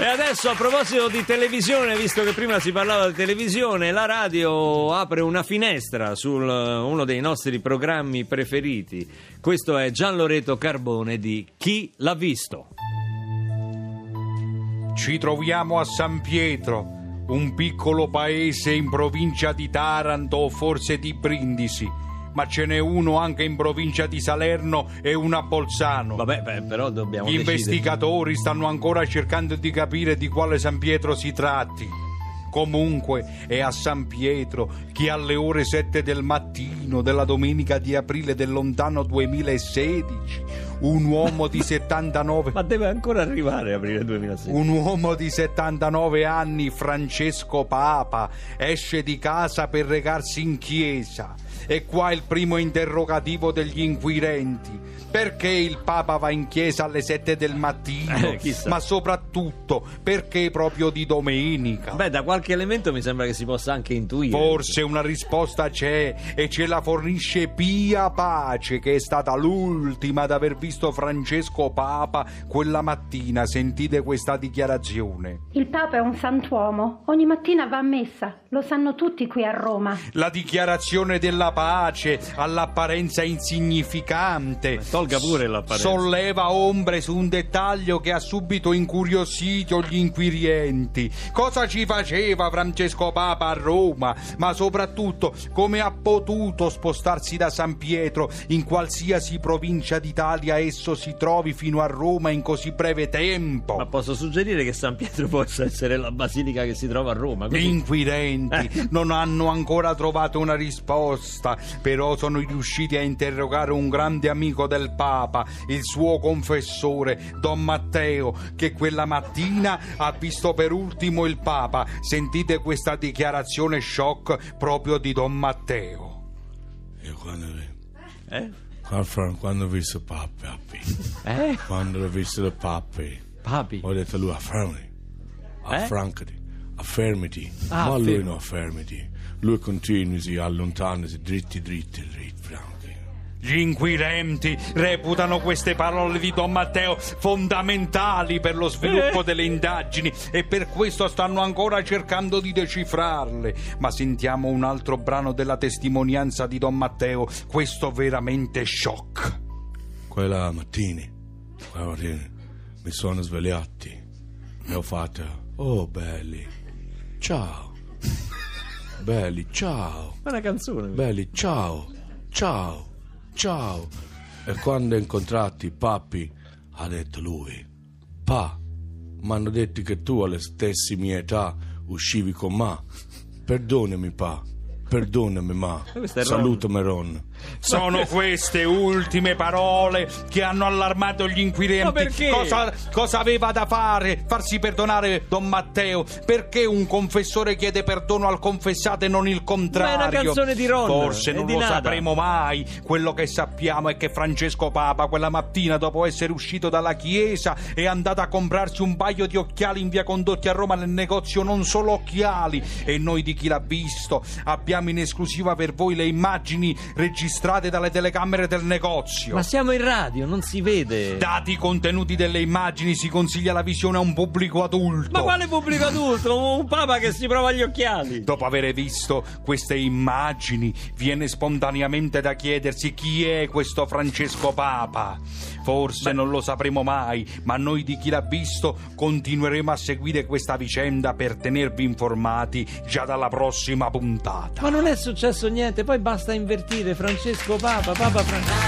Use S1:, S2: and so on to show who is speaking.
S1: E adesso a proposito di televisione, visto che prima si parlava di televisione, la radio apre una finestra su uno dei nostri programmi preferiti. Questo è Gian Loreto Carbone di Chi l'ha visto?
S2: Ci troviamo a San Pietro, un piccolo paese in provincia di Taranto o forse di Brindisi ma ce n'è uno anche in provincia di Salerno e uno a Bolzano.
S1: Vabbè, beh, però dobbiamo
S2: Gli
S1: decidere.
S2: investigatori stanno ancora cercando di capire di quale San Pietro si tratti. Comunque è a San Pietro che alle ore 7 del mattino della domenica di aprile del lontano 2016 un uomo di 79
S1: Ma deve ancora arrivare aprile 2006.
S2: un uomo di 79 anni, Francesco Papa, esce di casa per recarsi in chiesa. E qua il primo interrogativo degli inquirenti. Perché il Papa va in chiesa alle 7 del mattino?
S1: Eh.
S2: Ma soprattutto, perché proprio di domenica?
S1: Beh, da qualche elemento mi sembra che si possa anche intuire.
S2: Forse una risposta c'è e ce la fornisce Pia Pace, che è stata l'ultima ad aver visto Francesco Papa quella mattina. Sentite questa dichiarazione.
S3: Il Papa è un santuomo, ogni mattina va a messa, lo sanno tutti qui a Roma.
S2: La dichiarazione della pace all'apparenza insignificante.
S1: Ma tolga pure l'apparenza.
S2: Solleva ombre su un dettaglio che ha subito incuriosito gli inquirenti. Cosa ci faceva Francesco Papa a Roma? Ma soprattutto come ha potuto spostarsi da San Pietro in qualsiasi provincia d'Italia esso si trovi fino a Roma in così breve tempo?
S1: Ma posso suggerire che San Pietro possa essere la basilica che si trova a Roma.
S2: Gli
S1: così-
S2: inquirenti non hanno ancora trovato una risposta, però sono riusciti a interrogare un grande amico del Papa, il suo confessore, Don Matteo, che quella mattina ha visto per ultimo il Papa. Sentite questa dichiarazione shock proprio di Don Matteo.
S4: Io quando,
S1: Eh?
S4: Quando, quando ho visto papi,
S1: Eh?
S4: quando ho visto papi,
S1: Papi?
S4: ho detto a lui affermati, affrancati, affermati,
S1: Ah,
S4: ma lui non affermati. Lui continua a allontanarsi dritti, dritti, dritti, franchi.
S2: Gli inquirenti reputano queste parole di Don Matteo fondamentali per lo sviluppo
S1: Eh.
S2: delle indagini e per questo stanno ancora cercando di decifrarle. Ma sentiamo un altro brano della testimonianza di Don Matteo, questo veramente shock.
S4: Quella mattina, quella mattina mi sono svegliati e ho fatto, oh belli, ciao, belli, ciao.
S1: Ma una canzone.
S4: Belli, ciao, ciao, ciao. E quando ho incontrato i papi, ha detto lui, pa, mi hanno detto che tu alle stesse mie età uscivi con me. Perdonami, pa, perdonami, ma.
S1: Questo è Ron.
S4: Salutami, Ron.
S2: Sono queste ultime parole che hanno allarmato gli inquirenti.
S1: Ma?
S2: Cosa, cosa aveva da fare? Farsi perdonare Don Matteo? Perché un confessore chiede perdono al confessato e non il contrario?
S1: Ma è una canzone di Ron
S2: Forse non lo
S1: Nada.
S2: sapremo mai. Quello che sappiamo è che Francesco Papa quella mattina, dopo essere uscito dalla chiesa, è andato a comprarsi un paio di occhiali in via Condotti a Roma nel negozio non solo occhiali. E noi di chi l'ha visto abbiamo in esclusiva per voi le immagini registrate dalle telecamere del negozio.
S1: Ma siamo in radio, non si vede.
S2: Dati i contenuti delle immagini, si consiglia la visione a un pubblico adulto.
S1: Ma quale pubblico adulto? Un papa che si prova gli occhiali.
S2: Dopo aver visto queste immagini, viene spontaneamente da chiedersi chi è questo Francesco Papa. Forse non lo sapremo mai, ma noi di chi l'ha visto continueremo a seguire questa vicenda per tenervi informati già dalla prossima puntata.
S1: Ma non è successo niente, poi basta invertire Francesco Papa, Papa Francesco.